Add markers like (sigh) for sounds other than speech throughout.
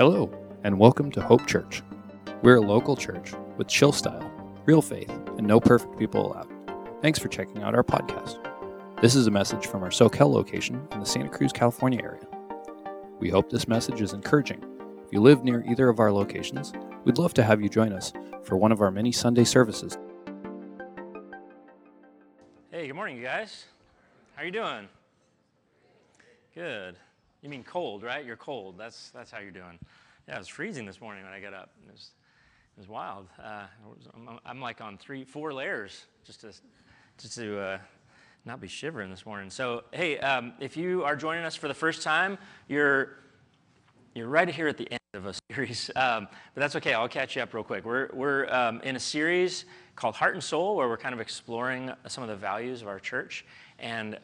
Hello, and welcome to Hope Church. We're a local church with chill style, real faith, and no perfect people allowed. Thanks for checking out our podcast. This is a message from our Soquel location in the Santa Cruz, California area. We hope this message is encouraging. If you live near either of our locations, we'd love to have you join us for one of our many Sunday services. Hey, good morning, you guys. How are you doing? Good. You mean cold, right? You're cold. That's that's how you're doing. Yeah, it was freezing this morning when I got up. It was, it was wild. Uh, I'm, like on three, four layers just to just to uh, not be shivering this morning. So hey, um, if you are joining us for the first time, you're you're right here at the end of a (laughs) series, um, but that's okay. I'll catch you up real quick. We're we're um, in a series called Heart and Soul, where we're kind of exploring some of the values of our church and.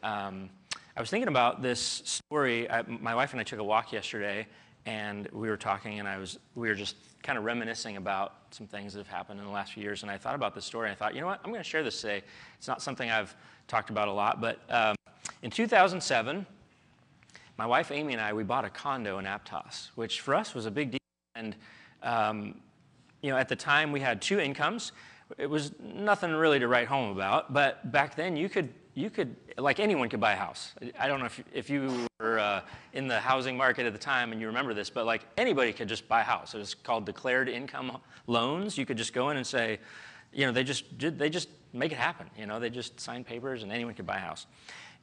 I was thinking about this story. I, my wife and I took a walk yesterday, and we were talking, and I was we were just kind of reminiscing about some things that have happened in the last few years. And I thought about this story. And I thought, you know what? I'm going to share this today. It's not something I've talked about a lot, but um, in 2007, my wife Amy and I we bought a condo in Aptos, which for us was a big deal. And um, you know, at the time we had two incomes. It was nothing really to write home about, but back then you could you could, like anyone could buy a house. I don't know if, if you were uh, in the housing market at the time and you remember this, but like anybody could just buy a house. It was called declared income loans. You could just go in and say, you know, they just did, they just make it happen. You know, they just sign papers and anyone could buy a house.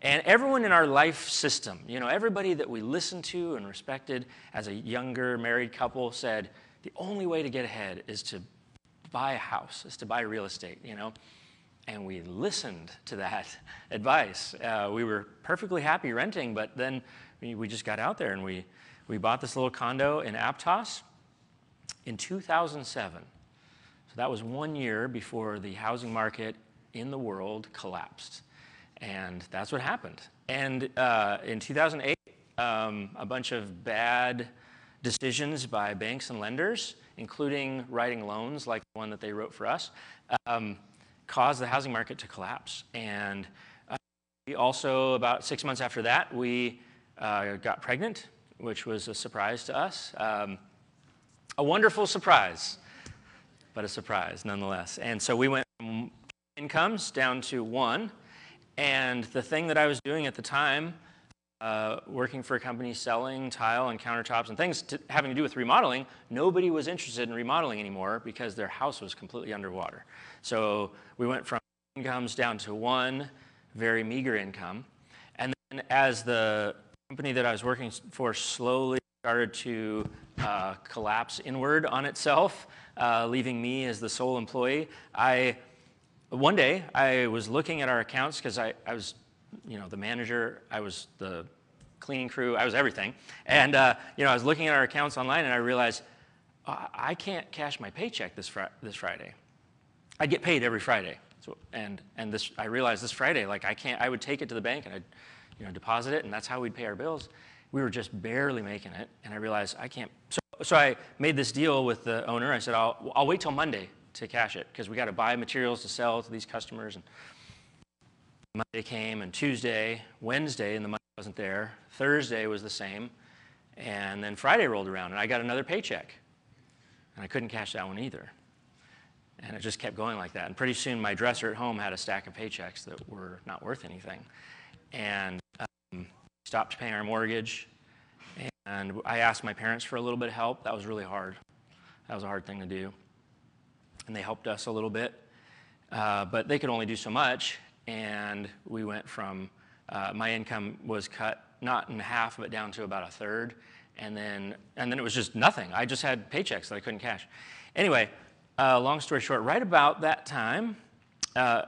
And everyone in our life system, you know, everybody that we listened to and respected as a younger married couple said, the only way to get ahead is to buy a house, is to buy real estate, you know and we listened to that (laughs) advice. Uh, we were perfectly happy renting, but then we, just got out there and we, we bought this little condo in Aptos in 2007. So that was one year before the housing market in the world collapsed. And that's what happened. And uh, in 2008, um, a bunch of bad decisions by banks and lenders, including writing loans like the one that they wrote for us, um, caused the housing market to collapse. And uh, we also, about six months after that, we uh, got pregnant, which was a surprise to us. Um, a wonderful surprise, but a surprise nonetheless. And so we went from incomes down to one. And the thing that I was doing at the time, uh, working for a company selling tile and countertops and things to, having to do with remodeling, nobody was interested in remodeling anymore because their house was completely underwater. So we went from incomes down to one very meager income. And then as the company that I was working for slowly started to uh, collapse inward on itself, uh, leaving me as the sole employee, I one day I was looking at our accounts because I, I was, you know, the manager, I was the cleaning crew, I was everything. And, uh, you know, I was looking at our accounts online and I realized I can't cash my paycheck this, this Friday. I'd get paid every Friday. So, and and this, I realized this Friday, like I can't, I would take it to the bank and I'd, you know, deposit it, and that's how we'd pay our bills. We were just barely making it, and I realized I can't. So, so I made this deal with the owner. I said, I'll, I'll wait till Monday to cash it because we got to buy materials to sell to these customers. And Monday came, and Tuesday, Wednesday, and the money wasn't there. Thursday was the same, and then Friday rolled around, and I got another paycheck, and I couldn't cash that one either. And it just kept going like that. And pretty soon, my dresser at home had a stack of paychecks that were not worth anything. And um, stopped paying our mortgage. And I asked my parents for a little bit of help. That was really hard. That was a hard thing to do. And they helped us a little bit. Uh, but they could only do so much. And we went from uh, my income was cut not in half, but down to about a third. And then, and then it was just nothing. I just had paychecks that I couldn't cash. Anyway, uh, long story short, right about that time, uh,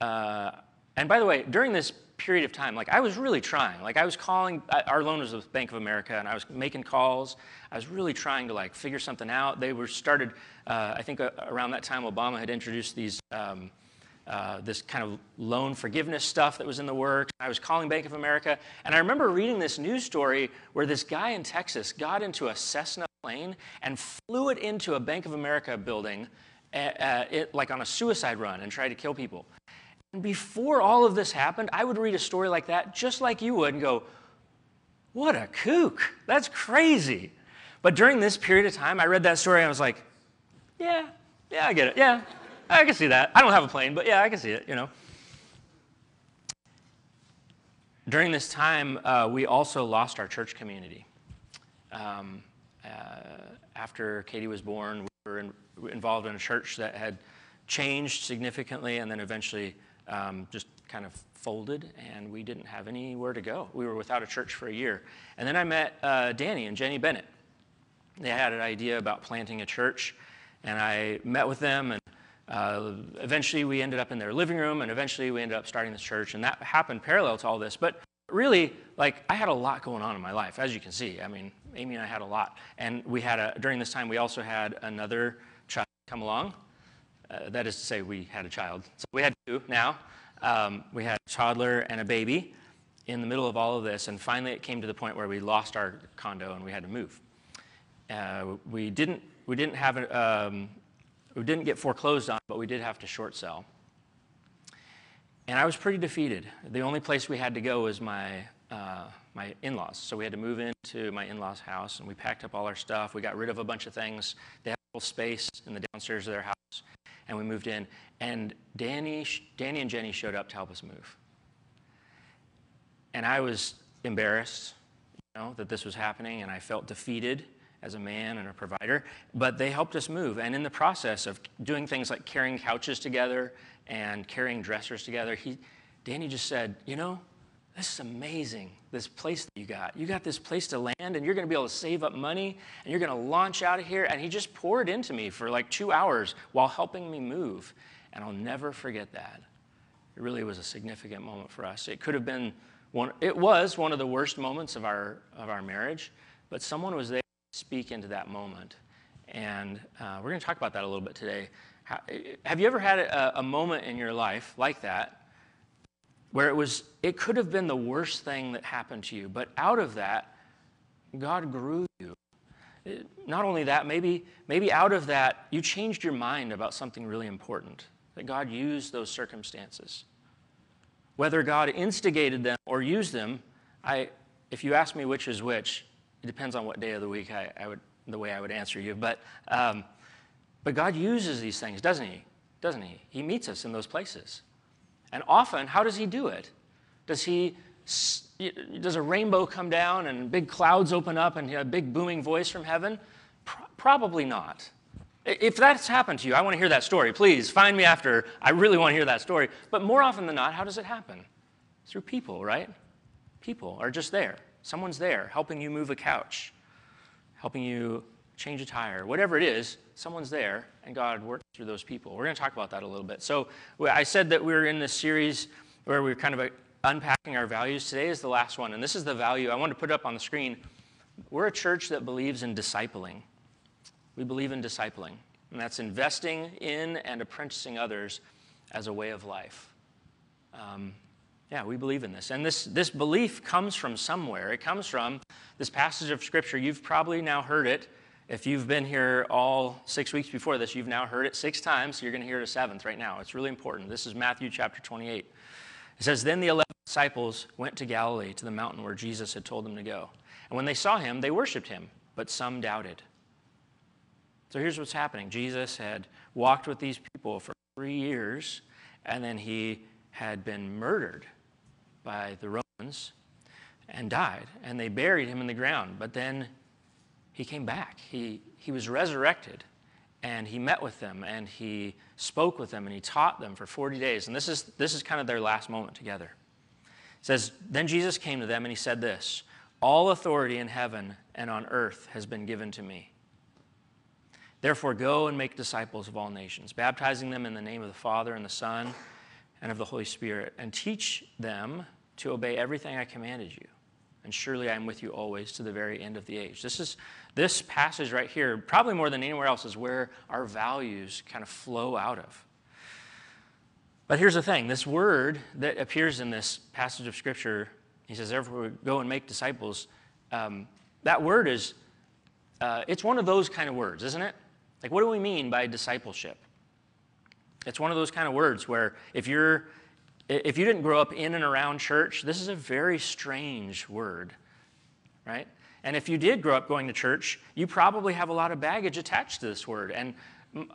uh, and by the way, during this period of time, like I was really trying. Like I was calling, our loan was with Bank of America, and I was making calls. I was really trying to like figure something out. They were started, uh, I think uh, around that time, Obama had introduced these. Um, uh, this kind of loan forgiveness stuff that was in the works. I was calling Bank of America, and I remember reading this news story where this guy in Texas got into a Cessna plane and flew it into a Bank of America building, uh, uh, it, like on a suicide run, and tried to kill people. And before all of this happened, I would read a story like that, just like you would, and go, What a kook! That's crazy. But during this period of time, I read that story and I was like, yeah, yeah, I get it. Yeah, I can see that. I don't have a plane, but yeah, I can see it, you know. During this time, uh, we also lost our church community. Um, uh, after Katie was born, we were in, involved in a church that had changed significantly and then eventually um, just kind of folded, and we didn't have anywhere to go. We were without a church for a year. And then I met uh, Danny and Jenny Bennett. They had an idea about planting a church, and I met with them, and uh, eventually we ended up in their living room, and eventually we ended up starting this church, and that happened parallel to all this. But really, like, I had a lot going on in my life, as you can see. I mean, Amy and I had a lot. And we had a, during this time, we also had another child come along. Uh, that is to say, we had a child. So we had two now. Um, we had a toddler and a baby in the middle of all of this, and finally it came to the point where we lost our condo and we had to move. Uh, we didn't we didn't have a, um, we didn't get foreclosed on, but we did have to short sell. And I was pretty defeated. The only place we had to go was my uh, my in-laws. So we had to move into my in-laws' house, and we packed up all our stuff. We got rid of a bunch of things. They had a little space in the downstairs of their house, and we moved in. And Danny, Danny and Jenny showed up to help us move. And I was embarrassed, you know, that this was happening, and I felt defeated as a man and a provider. But they helped us move, and in the process of doing things like carrying couches together and carrying dressers together, he, Danny just said, "You know, this is amazing, this place that you got. You got this place to land, and you're going to be able to save up money, and you're going to launch out of here. And he just poured into me for like two hours while helping me move. And I'll never forget that. It really was a significant moment for us. It could have been one, it was one of the worst moments of our, of our marriage, but someone was there speak into that moment. And uh, we're going to talk about that a little bit today. How, have you ever had a, a moment in your life like that where it was it could have been the worst thing that happened to you but out of that god grew you not only that maybe maybe out of that you changed your mind about something really important that god used those circumstances whether god instigated them or used them i if you ask me which is which it depends on what day of the week i, I would the way i would answer you but um, but god uses these things doesn't he doesn't he he meets us in those places and often, how does he do it? Does he does a rainbow come down and big clouds open up and a big booming voice from heaven? Pro- probably not. If that's happened to you, I want to hear that story. Please find me after. I really want to hear that story. But more often than not, how does it happen? Through people, right? People are just there. Someone's there helping you move a couch, helping you change a tire, whatever it is, someone's there, and God works through those people. We're going to talk about that a little bit. So I said that we are in this series where we're kind of uh, unpacking our values. Today is the last one, and this is the value I want to put up on the screen. We're a church that believes in discipling. We believe in discipling, and that's investing in and apprenticing others as a way of life. Um, yeah, we believe in this. And this, this belief comes from somewhere. It comes from this passage of Scripture. You've probably now heard it if you've been here all six weeks before this, you've now heard it six times, so you're going to hear it a seventh right now. It's really important. This is Matthew chapter 28. It says, Then the 11 disciples went to Galilee, to the mountain where Jesus had told them to go. And when they saw him, they worshiped him, but some doubted. So here's what's happening Jesus had walked with these people for three years, and then he had been murdered by the Romans and died. And they buried him in the ground. But then he came back. He, he was resurrected and he met with them and he spoke with them and he taught them for 40 days. And this is, this is kind of their last moment together. It says, Then Jesus came to them and he said this All authority in heaven and on earth has been given to me. Therefore, go and make disciples of all nations, baptizing them in the name of the Father and the Son and of the Holy Spirit, and teach them to obey everything I commanded you and surely I am with you always to the very end of the age. This is this passage right here, probably more than anywhere else, is where our values kind of flow out of. But here's the thing this word that appears in this passage of Scripture, he says, therefore, go and make disciples. Um, that word is, uh, it's one of those kind of words, isn't it? Like, what do we mean by discipleship? It's one of those kind of words where if you're if you didn't grow up in and around church, this is a very strange word, right? And if you did grow up going to church, you probably have a lot of baggage attached to this word. And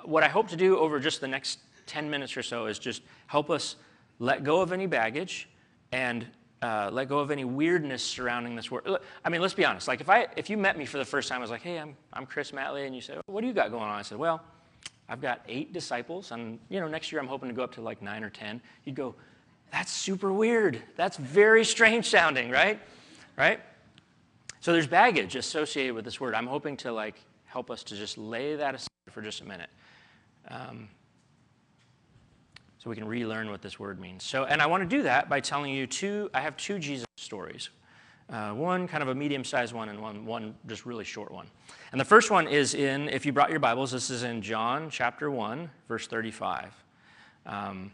what I hope to do over just the next 10 minutes or so is just help us let go of any baggage and uh, let go of any weirdness surrounding this word. I mean, let's be honest. Like, if I if you met me for the first time, I was like, "Hey, I'm I'm Chris Matley," and you said, "What do you got going on?" I said, "Well, I've got eight disciples, and you know, next year I'm hoping to go up to like nine or ten. You'd go, "That's super weird. That's very strange sounding, right? Right? So there's baggage associated with this word. I'm hoping to like help us to just lay that aside for just a minute. Um, so we can relearn what this word means. So, and I want to do that by telling you two. I have two Jesus stories. Uh, one kind of a medium-sized one, and one one just really short one. And the first one is in, if you brought your Bibles, this is in John chapter one, verse 35. Um,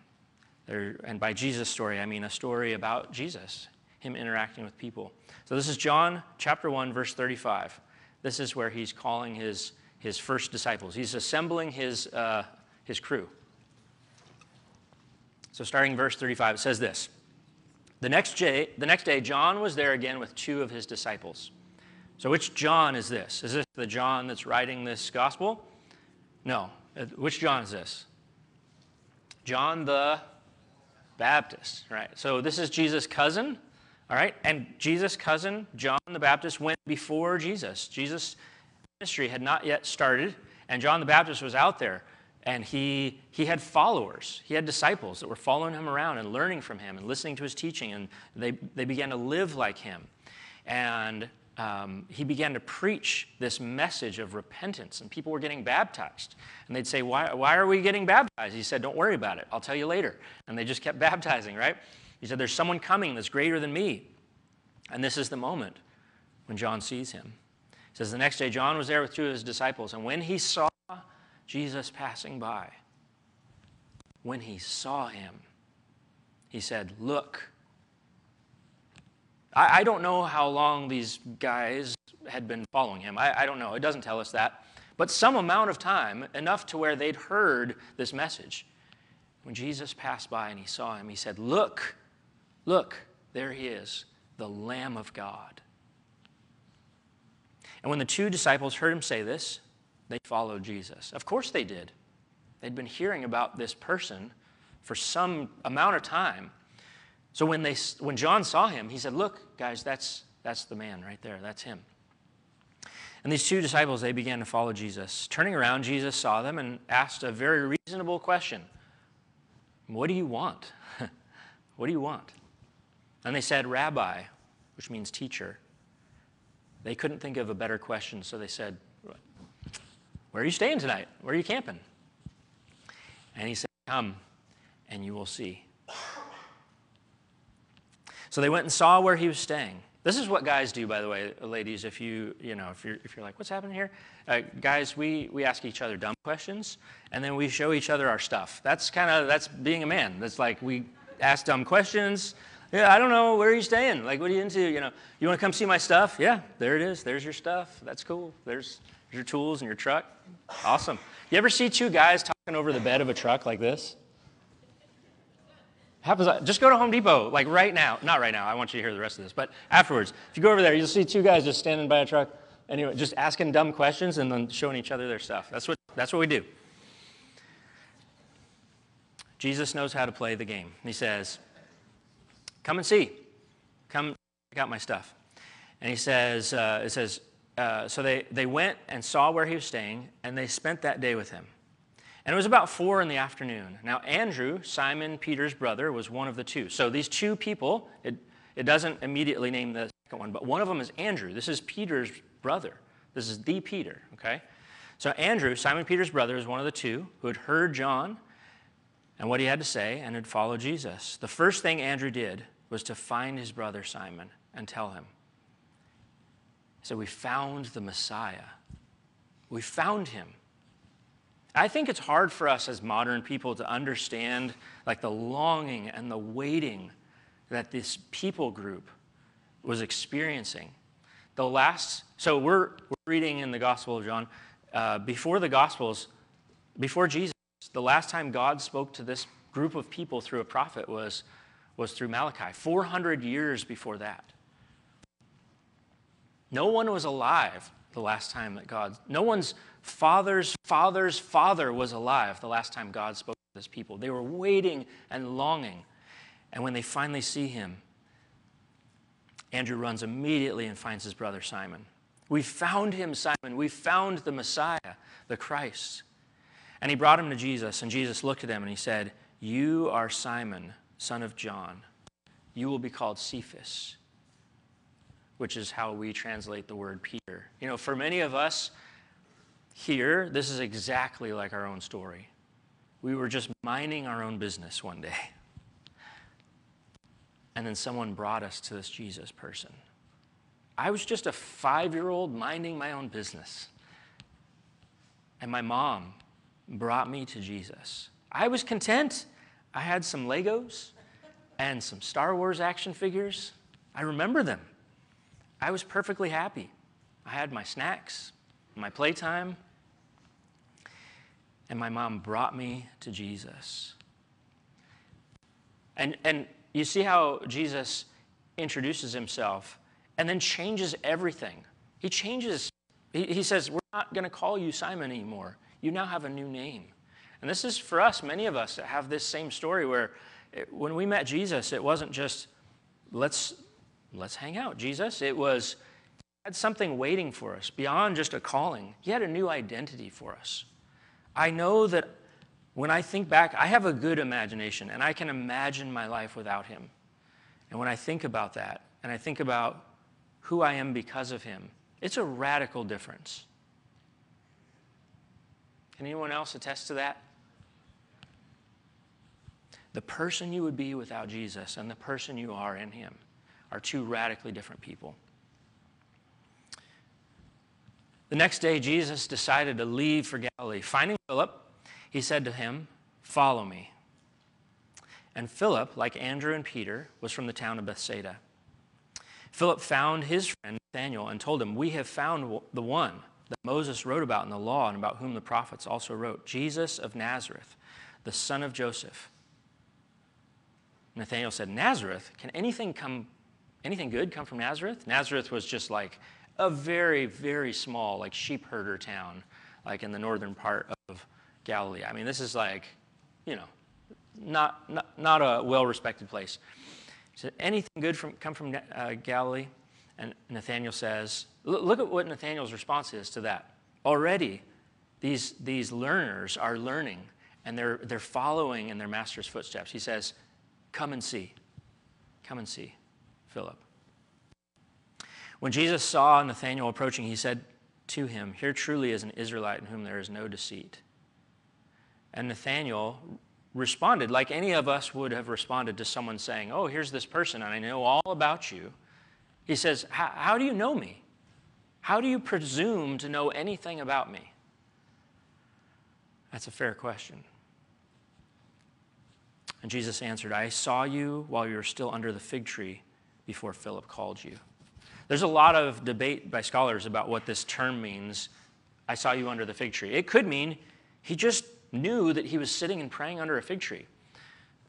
there, and by Jesus' story, I mean a story about Jesus, him interacting with people. So this is John chapter 1, verse 35. This is where he's calling his, his first disciples. He's assembling his, uh, his crew. So starting verse 35, it says this. The next, day, the next day, John was there again with two of his disciples. So which John is this? Is this the John that's writing this gospel? No. Uh, which John is this? John the Baptist, right? So this is Jesus' cousin, all right? And Jesus' cousin, John the Baptist, went before Jesus. Jesus' ministry had not yet started, and John the Baptist was out there. And he, he had followers, he had disciples that were following him around and learning from him and listening to his teaching, and they, they began to live like him. And um, he began to preach this message of repentance, and people were getting baptized. And they'd say, why, why are we getting baptized? He said, Don't worry about it. I'll tell you later. And they just kept (laughs) baptizing, right? He said, There's someone coming that's greater than me. And this is the moment when John sees him. He says, The next day, John was there with two of his disciples. And when he saw Jesus passing by, when he saw him, he said, Look. I, I don't know how long these guys had been following him. I, I don't know. It doesn't tell us that. But some amount of time, enough to where they'd heard this message. When Jesus passed by and he saw him, he said, Look. Look, there he is, the Lamb of God. And when the two disciples heard him say this, they followed Jesus. Of course they did. They'd been hearing about this person for some amount of time. So when, they, when John saw him, he said, Look, guys, that's, that's the man right there. That's him. And these two disciples, they began to follow Jesus. Turning around, Jesus saw them and asked a very reasonable question What do you want? (laughs) what do you want? And they said, Rabbi, which means teacher. They couldn't think of a better question, so they said, Where are you staying tonight? Where are you camping? And he said, Come and you will see. So they went and saw where he was staying. This is what guys do, by the way, ladies. If you, you know, if you're, if you're like, what's happening here? Uh, guys, we, we ask each other dumb questions, and then we show each other our stuff. That's kind of that's being a man. That's like we ask dumb questions, yeah, I don't know. Where are you staying? Like, what are you into? You know, you want to come see my stuff? Yeah, there it is. There's your stuff. That's cool. There's your tools and your truck. Awesome. You ever see two guys talking over the bed of a truck like this? Happens. Just go to Home Depot, like right now. Not right now. I want you to hear the rest of this, but afterwards, if you go over there, you'll see two guys just standing by a truck. Anyway, just asking dumb questions and then showing each other their stuff. That's what. That's what we do. Jesus knows how to play the game. He says, Come and see. Come check out my stuff. And he says, uh, it says, uh, so they, they went and saw where he was staying, and they spent that day with him. And it was about four in the afternoon. Now, Andrew, Simon Peter's brother, was one of the two. So these two people, it, it doesn't immediately name the second one, but one of them is Andrew. This is Peter's brother. This is the Peter, okay? So Andrew, Simon Peter's brother, is one of the two who had heard John and what he had to say and had followed Jesus. The first thing Andrew did was to find his brother Simon and tell him. So we found the Messiah. We found him. I think it's hard for us as modern people to understand like the longing and the waiting that this people group was experiencing. The last, so we're, we're reading in the Gospel of John, uh, before the Gospels, before Jesus, the last time God spoke to this group of people through a prophet was was through Malachi, 400 years before that. No one was alive the last time that God, no one's father's father's father was alive the last time God spoke to his people. They were waiting and longing. And when they finally see him, Andrew runs immediately and finds his brother Simon. We found him, Simon. We found the Messiah, the Christ. And he brought him to Jesus, and Jesus looked at him and he said, You are Simon, son of John. You will be called Cephas, which is how we translate the word Peter. You know, for many of us here, this is exactly like our own story. We were just minding our own business one day. And then someone brought us to this Jesus person. I was just a five year old minding my own business. And my mom brought me to Jesus. I was content. I had some Legos and some Star Wars action figures. I remember them. I was perfectly happy. I had my snacks, my playtime, and my mom brought me to Jesus. And, and you see how Jesus introduces himself and then changes everything. He changes, he, he says, We're not going to call you Simon anymore. You now have a new name. And this is for us, many of us that have this same story where it, when we met Jesus, it wasn't just, let's, let's hang out, Jesus. It was, had something waiting for us beyond just a calling. He had a new identity for us. I know that when I think back, I have a good imagination and I can imagine my life without him. And when I think about that and I think about who I am because of him, it's a radical difference. Can anyone else attest to that? The person you would be without Jesus and the person you are in him are two radically different people. The next day, Jesus decided to leave for Galilee. Finding Philip, he said to him, Follow me. And Philip, like Andrew and Peter, was from the town of Bethsaida. Philip found his friend Nathanael and told him, We have found the one that Moses wrote about in the law and about whom the prophets also wrote, Jesus of Nazareth, the son of Joseph. Nathanael said, Nazareth? Can anything come, anything good come from Nazareth? Nazareth was just like a very, very small, like sheep herder town, like in the northern part of Galilee. I mean, this is like, you know, not, not, not a well respected place. Said, Anything good from, come from uh, Galilee? And Nathanael says, look, look at what Nathanael's response is to that. Already, these, these learners are learning and they're, they're following in their master's footsteps. He says, Come and see. Come and see, Philip. When Jesus saw Nathanael approaching, he said to him, Here truly is an Israelite in whom there is no deceit. And Nathanael responded like any of us would have responded to someone saying, Oh, here's this person, and I know all about you. He says, How do you know me? How do you presume to know anything about me? That's a fair question. And Jesus answered, I saw you while you were still under the fig tree before Philip called you. There's a lot of debate by scholars about what this term means. I saw you under the fig tree. It could mean he just knew that he was sitting and praying under a fig tree.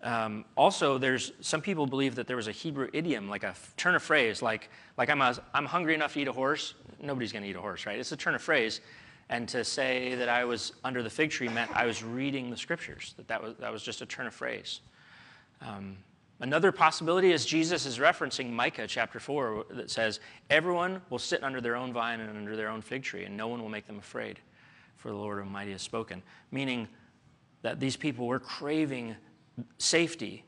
Um, also, there's some people believe that there was a Hebrew idiom, like a turn of phrase, like like I'm a, I'm hungry enough to eat a horse. Nobody's going to eat a horse, right? It's a turn of phrase, and to say that I was under the fig tree meant I was reading the scriptures. That that was that was just a turn of phrase. Um, Another possibility is Jesus is referencing Micah chapter 4 that says, Everyone will sit under their own vine and under their own fig tree, and no one will make them afraid, for the Lord Almighty has spoken. Meaning that these people were craving safety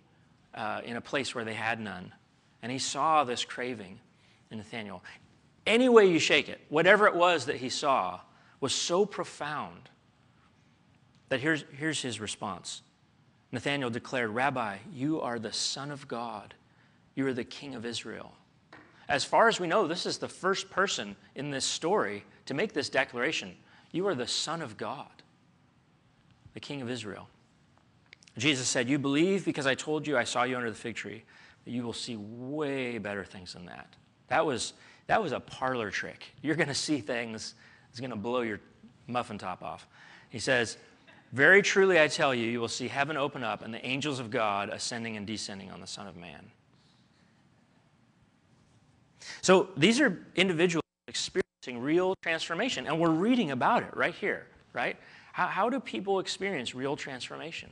uh, in a place where they had none. And he saw this craving in Nathanael. Any way you shake it, whatever it was that he saw, was so profound that here's, here's his response Nathanael declared, Rabbi, you are the Son of God. You are the King of Israel. As far as we know, this is the first person in this story to make this declaration. You are the Son of God, the King of Israel. Jesus said, You believe because I told you I saw you under the fig tree, you will see way better things than that. That was, that was a parlor trick. You're going to see things that's going to blow your muffin top off. He says, very truly, I tell you, you will see heaven open up and the angels of God ascending and descending on the Son of Man. So these are individuals experiencing real transformation. And we're reading about it right here, right? How, how do people experience real transformation?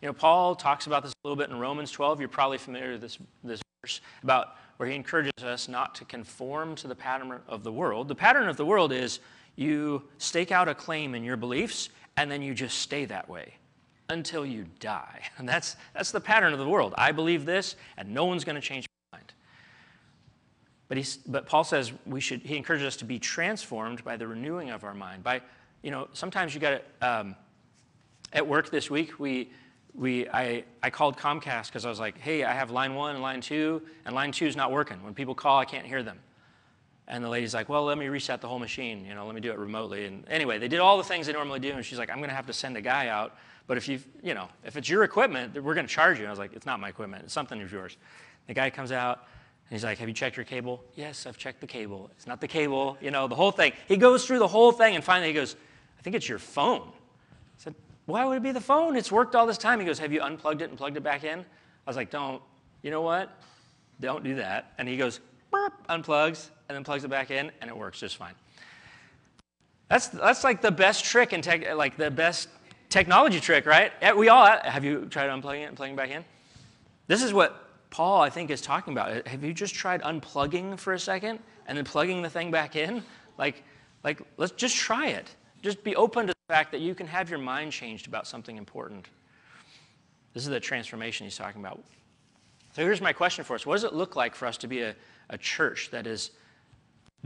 You know, Paul talks about this a little bit in Romans 12. You're probably familiar with this, this verse about where he encourages us not to conform to the pattern of the world. The pattern of the world is you stake out a claim in your beliefs and then you just stay that way until you die. (laughs) And that's, that's the pattern of the world. I believe this, and no one's going to change my mind. But, he's, but Paul says we should, he encourages us to be transformed by the renewing of our mind. By, you know, sometimes you got to, um, at work this week, we, we, I, I called Comcast because I was like, hey, I have line one and line two, and line two is not working. When people call, I can't hear them. And the lady's like, well, let me reset the whole machine. You know, let me do it remotely. And anyway, they did all the things they normally do. And she's like, I'm going to have to send a guy out. But if you, you know, if it's your equipment, we're going to charge you. And I was like, it's not my equipment. It's something of yours. The guy comes out and he's like, have you checked your cable? Yes, I've checked the cable. It's not the cable. You know, the whole thing. He goes through the whole thing and finally he goes, I think it's your phone. I said, why would it be the phone? It's worked all this time. He goes, have you unplugged it and plugged it back in? I was like, don't. You know what? Don't do that. And he goes, burp, unplugs, and then plugs it back in, and it works just fine. That's, that's like the best trick in tech, like the best technology trick, right? Eh, we all have you tried unplugging it and plugging it back in? This is what Paul, I think, is talking about. Have you just tried unplugging for a second and then plugging the thing back in? Like, like let's just try it. Just be open to the fact that you can have your mind changed about something important. This is the transformation he's talking about. So here's my question for us What does it look like for us to be a, a church that is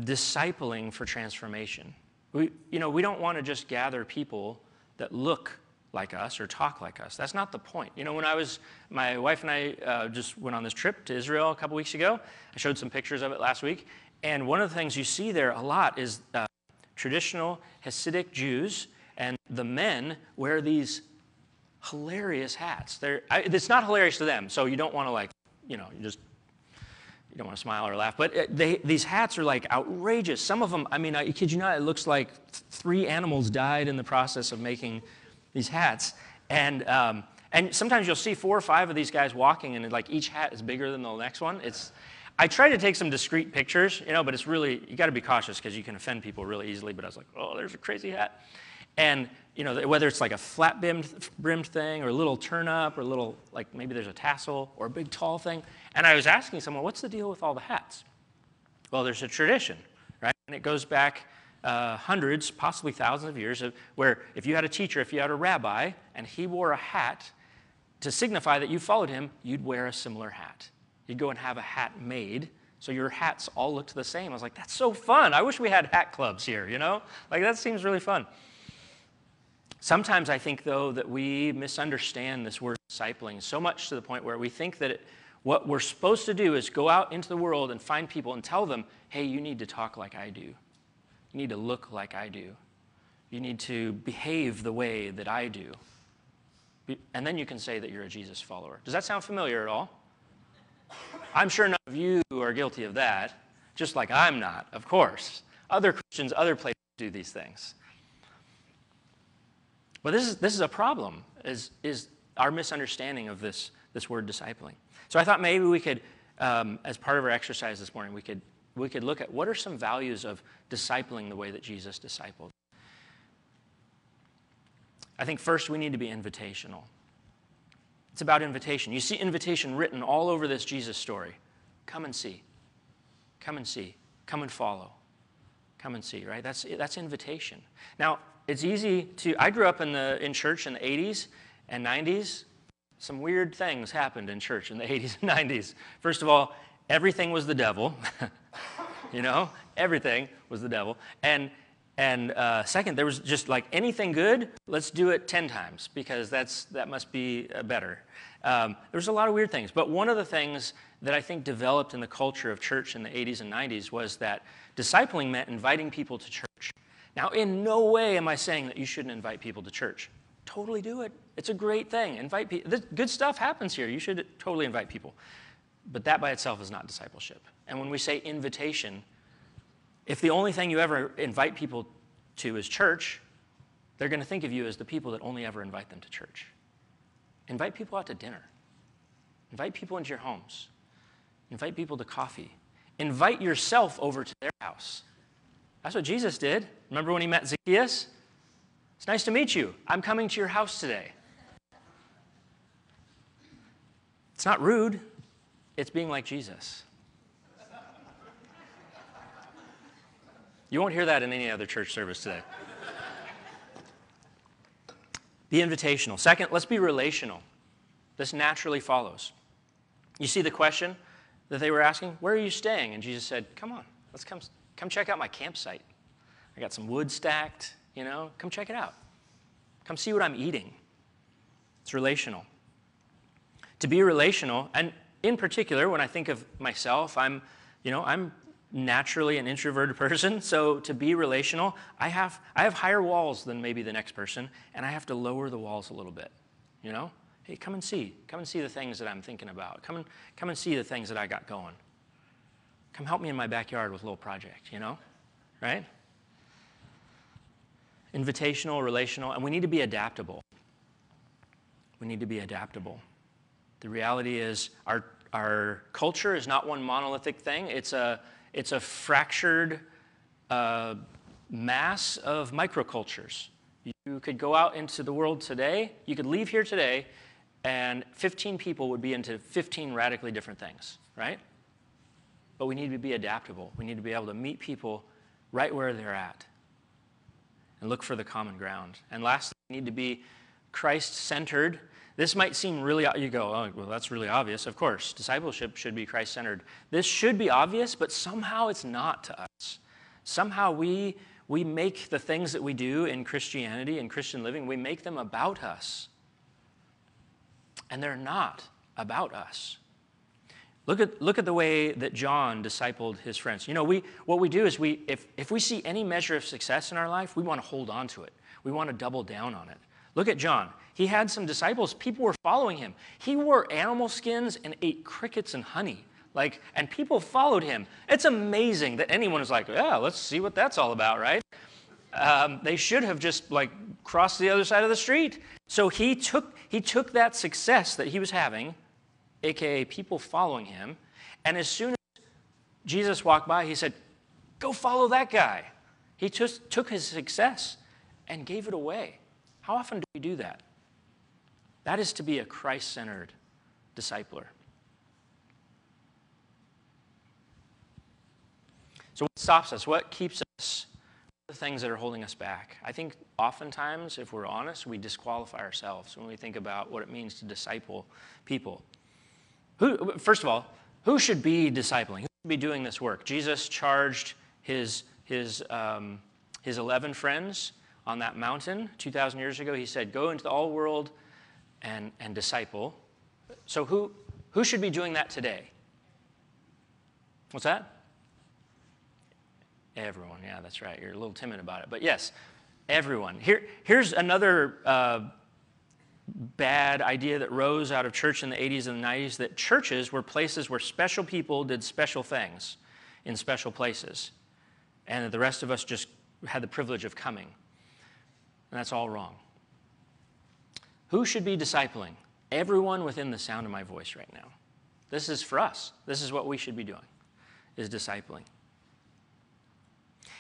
discipling for transformation. We, you know, we don't want to just gather people that look like us or talk like us. That's not the point. You know, when I was, my wife and I uh, just went on this trip to Israel a couple weeks ago. I showed some pictures of it last week. And one of the things you see there a lot is uh, traditional Hasidic Jews, and the men wear these hilarious hats. They're, I, it's not hilarious to them, so you don't want to, like, you know, you just you don't want to smile or laugh, but uh, they, these hats are like outrageous. Some of them, I mean, I kid you not, it looks like three animals died in the process of making these hats. And, um, and sometimes you'll see four or five of these guys walking, and like each hat is bigger than the next one. It's, I try to take some discreet pictures, you know, but it's really, you got to be cautious because you can offend people really easily. But I was like, oh, there's a crazy hat. And, you know, whether it's like a flat brimmed, brimmed thing or a little turn up or a little, like maybe there's a tassel or a big tall thing. And I was asking someone, what's the deal with all the hats? Well, there's a tradition, right? And it goes back uh, hundreds, possibly thousands of years, of where if you had a teacher, if you had a rabbi, and he wore a hat to signify that you followed him, you'd wear a similar hat. You'd go and have a hat made so your hats all looked the same. I was like, that's so fun. I wish we had hat clubs here, you know? Like, that seems really fun. Sometimes I think, though, that we misunderstand this word discipling so much to the point where we think that it, what we're supposed to do is go out into the world and find people and tell them, hey, you need to talk like I do. You need to look like I do. You need to behave the way that I do. And then you can say that you're a Jesus follower. Does that sound familiar at all? I'm sure none of you are guilty of that, just like I'm not, of course. Other Christians, other places do these things. But this is, this is a problem, is, is our misunderstanding of this, this word discipling. So I thought maybe we could, um, as part of our exercise this morning, we could, we could look at what are some values of discipling the way that Jesus discipled. I think first we need to be invitational. It's about invitation. You see invitation written all over this Jesus story. Come and see. Come and see. Come and follow. Come and see, right? That's, that's invitation. Now, it's easy to, I grew up in, the, in church in the 80s and 90s some weird things happened in church in the (laughs) 80s and 90s. First of all, everything was the devil. (laughs) you know, everything was the devil. And and uh, second, there was just like anything good, let's do it 10 times because that's, that must be uh, better. Um, there was a lot of weird things, but one of the things that I think developed in the culture of church in the 80s and 90s was that discipling meant inviting people to church. Now, in no way am I saying that you shouldn't invite people to church totally do it. It's a great thing. Invite people. Good stuff happens here. You should totally invite people. But that by itself is not discipleship. And when we say invitation, if the only thing you ever invite people to is church, they're going to think of you as the people that only ever invite them to church. Invite people out to dinner. Invite people into your homes. Invite people to coffee. Invite yourself over to their house. That's what Jesus did. Remember when he met Zacchaeus? It's nice to meet you. I'm coming to your house today. It's not rude, it's being like Jesus. You won't hear that in any other church service today. be invitational. Second, let's be relational. This naturally follows. You see the question that they were asking, Where are you staying? And Jesus said, Come on, let's come, come check out my campsite. I got some wood stacked, you know, come check it out. Come see what I'm eating. It's relational. To be relational, and in particular, when I think of myself, I'm, you know, I'm naturally an introverted (laughs) person, so to be relational, I have, I have higher walls than maybe the next person, and I have to lower the walls a little bit, you know? Hey, come and see. Come and see the things that I'm thinking about. Come and, come and see the things that I got going. Come help me in my backyard with a little project, you know? Right? Invitational, relational, and we need to be adaptable. We need to be adaptable. The reality is, our, our culture is not one monolithic thing, it's a, it's a fractured uh, mass of microcultures. You could go out into the world today, you could leave here today, and 15 people would be into 15 radically different things, right? But we need to be adaptable. We need to be able to meet people right where they're at and look for the common ground. And lastly, we need to be Christ centered this might seem really, you go, oh, well, that's really obvious. Of course, discipleship should be Christ centered. This should be obvious, but somehow it's not to us. Somehow we, we make the things that we do in Christianity and Christian living, we make them about us. And they're not about us. Look at, look at the way that John discipled his friends. You know, we, what we do is we, if, if we see any measure of success in our life, we want to hold on to it. We want to double down on it. Look at John. He had some disciples, people were following him. He wore animal skins and ate crickets and honey. Like, and people followed him. It's amazing that anyone is like, yeah, let's see what that's all about, right? Um, they should have just like crossed the other side of the street. So he took he took that success that he was having, aka people following him, and as soon as Jesus walked by, he said, "Go follow that guy." He just took his success and gave it away. How often do we do that? That is to be a Christ centered discipler. So, what stops us? What keeps us? the things that are holding us back? I think oftentimes, if we're honest, we disqualify ourselves when we think about what it means to disciple people. Who, first of all, who should be discipling? Who should be doing this work? Jesus charged his, his, um, his 11 friends on that mountain 2,000 years ago. He said, Go into the all world and, and disciple. So, who, who should be doing that today? What's that? Everyone. Yeah, that's right. You're a little timid about it. But yes, everyone. Here, here's another uh, bad idea that rose out of church in the 80s and the 90s that churches were places where special people did special things in special places, and that the rest of us just had the privilege of coming. And that's all wrong. Who should be discipling? Everyone within the sound of my voice right now. This is for us. This is what we should be doing, is discipling.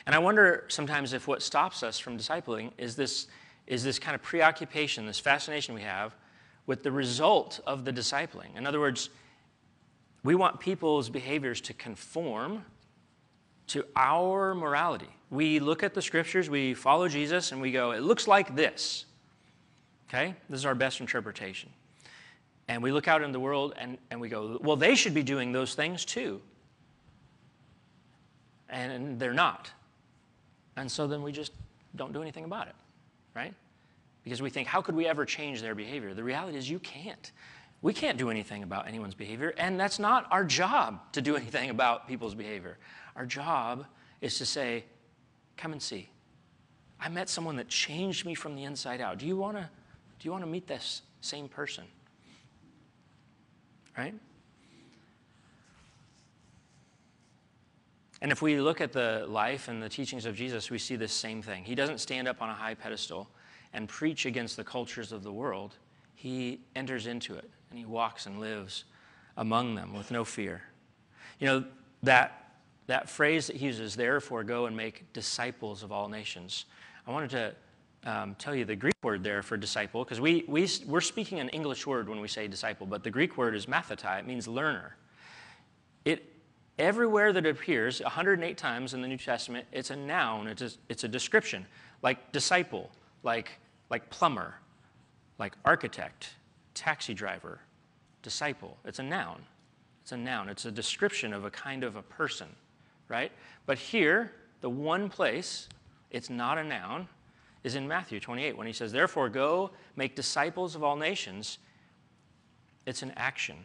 And I wonder sometimes if what stops us from discipling is this, is this kind of preoccupation, this fascination we have with the result of the discipling. In other words, we want people's behaviors to conform to our morality. We look at the scriptures, we follow Jesus, and we go, it looks like this. Okay? This is our best interpretation. And we look out in the world and, and we go, well, they should be doing those things too. And, and they're not. And so then we just don't do anything about it, right? Because we think, how could we ever change their behavior? The reality is, you can't. We can't do anything about anyone's behavior, and that's not our job to do (laughs) anything about people's behavior. Our job is to say, come and see. I met someone that changed me from the inside out. Do you want to do you want to meet this same person? Right? And if we look at the life and the teachings of Jesus, we see this same thing. He doesn't stand up on a high pedestal and preach against the cultures of the world. He enters into it and he walks and lives among them with no fear. You know, that that phrase that he uses, therefore go and make disciples of all nations, I wanted to um, tell you the Greek word there for disciple, because we, we, we're speaking an English word when we say disciple, but the Greek word is mathetai, it means learner. It, everywhere that it appears, 108 times in the New Testament, it's a noun, it's a, it's a description, like disciple, like, like plumber, like architect, taxi driver, disciple. It's a noun. It's a noun. It's a description of a kind of a person, right? But here, the one place it's not a noun is in Matthew 28 when he says, Therefore, go make disciples of all nations. It's an action,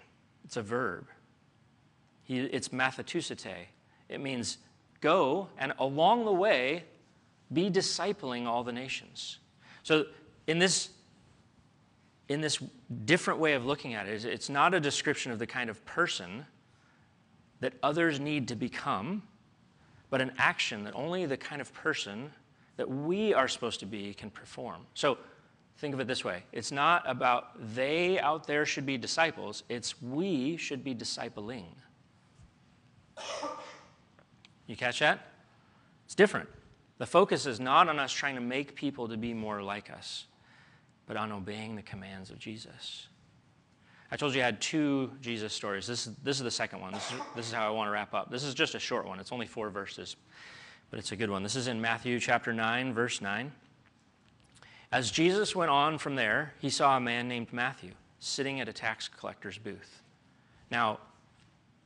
it's a verb. It's mathetusite. It means go and along the way be discipling all the nations. So, in this in this different way of looking at it, it's not a description of the kind of person that others need to become, but an action that only the kind of person that we are supposed to be can perform. So think of it this way it's not about they out there should be disciples, it's we should be discipling. You catch that? It's different. The focus is not on us trying to make people to be more like us, but on obeying the commands of Jesus. I told you I had two Jesus stories. This is, this is the second one. This is, this is how I want to wrap up. This is just a short one, it's only four verses but it's a good one. This is in Matthew chapter 9, verse 9. As Jesus went on from there, he saw a man named Matthew sitting at a tax collector's booth. Now,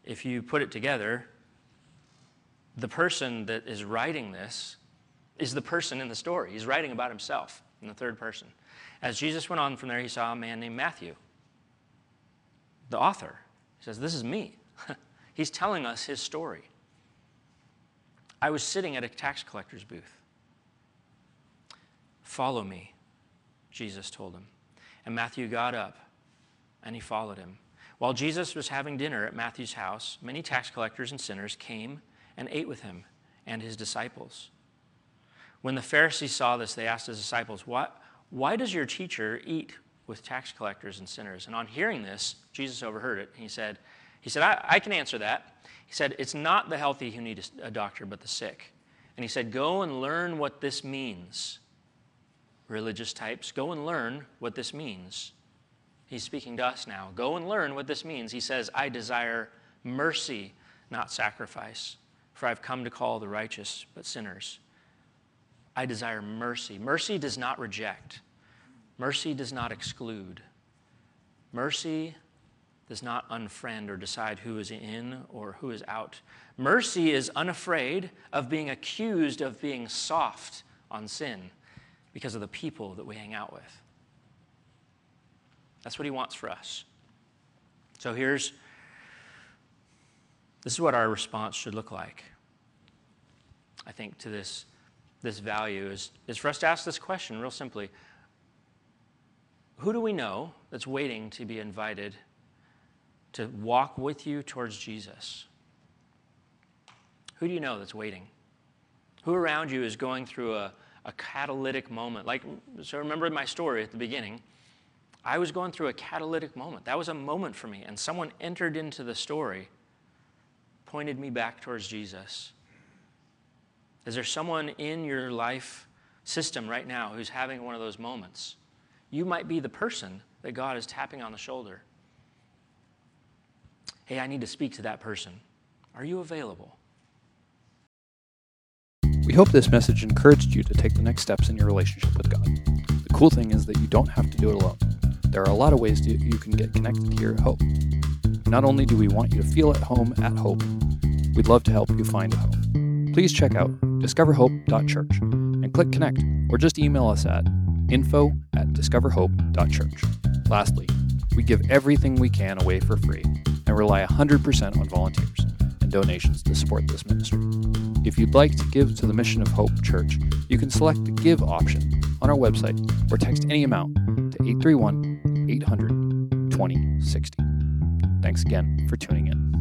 if you put it together, the person that is writing this is the person in the story. He's writing about himself in the third person. As Jesus went on from there, he saw a man named Matthew, the author. He says, This is me. (laughs) He's telling us his story. I was sitting at a tax collector's booth. Follow me, Jesus told him. And Matthew got up and he followed him. While Jesus was having dinner at Matthew's house, many tax collectors and sinners came and ate with him and his disciples. When the Pharisees saw this, they asked his disciples, Why, why does your teacher eat with tax collectors and sinners? And on hearing this, Jesus overheard it. He said, he said I, I can answer that. He said, It's not the healthy who need a doctor, but the sick. And he said, Go and learn what this means. Religious types, go and learn what this means. He's speaking to us now. Go and learn what this means. He says, I desire mercy, not sacrifice, for I've come to call the righteous, but sinners. I desire mercy. Mercy does not reject, mercy does not exclude. Mercy does not unfriend or decide who is in or who is out. Mercy is unafraid of being accused of being soft on sin because of the people that we hang out with. That's what he wants for us. So here's this is what our response should look like. I think to this this value is, is for us to ask this question real simply. Who do we know that's waiting to be invited to walk with you towards Jesus? Who do you know that's waiting? Who around you is going through a, a catalytic moment? Like, so remember my story at the beginning. I was going through a catalytic moment. That was a moment for me. And someone entered into the story, pointed me back towards Jesus. Is there someone in your life system right now who's having one of those moments? You might be the person that God is tapping on the shoulder hey, I need to speak to that person. Are you available? We hope this message encouraged you to take the next steps in your relationship with God. The cool thing is that you don't have to do it alone. There are a lot of ways to, you can get connected here at Hope. Not only do we want you to feel at home at Hope, we'd love to help you find a home. Please check out discoverhope.church and click connect or just email us at info at discoverhope.church. Lastly, we give everything we can away for free and rely 100% on volunteers and donations to support this ministry. If you'd like to give to the Mission of Hope Church, you can select the Give option on our website or text any amount 831 800 2060. Thanks again for tuning in.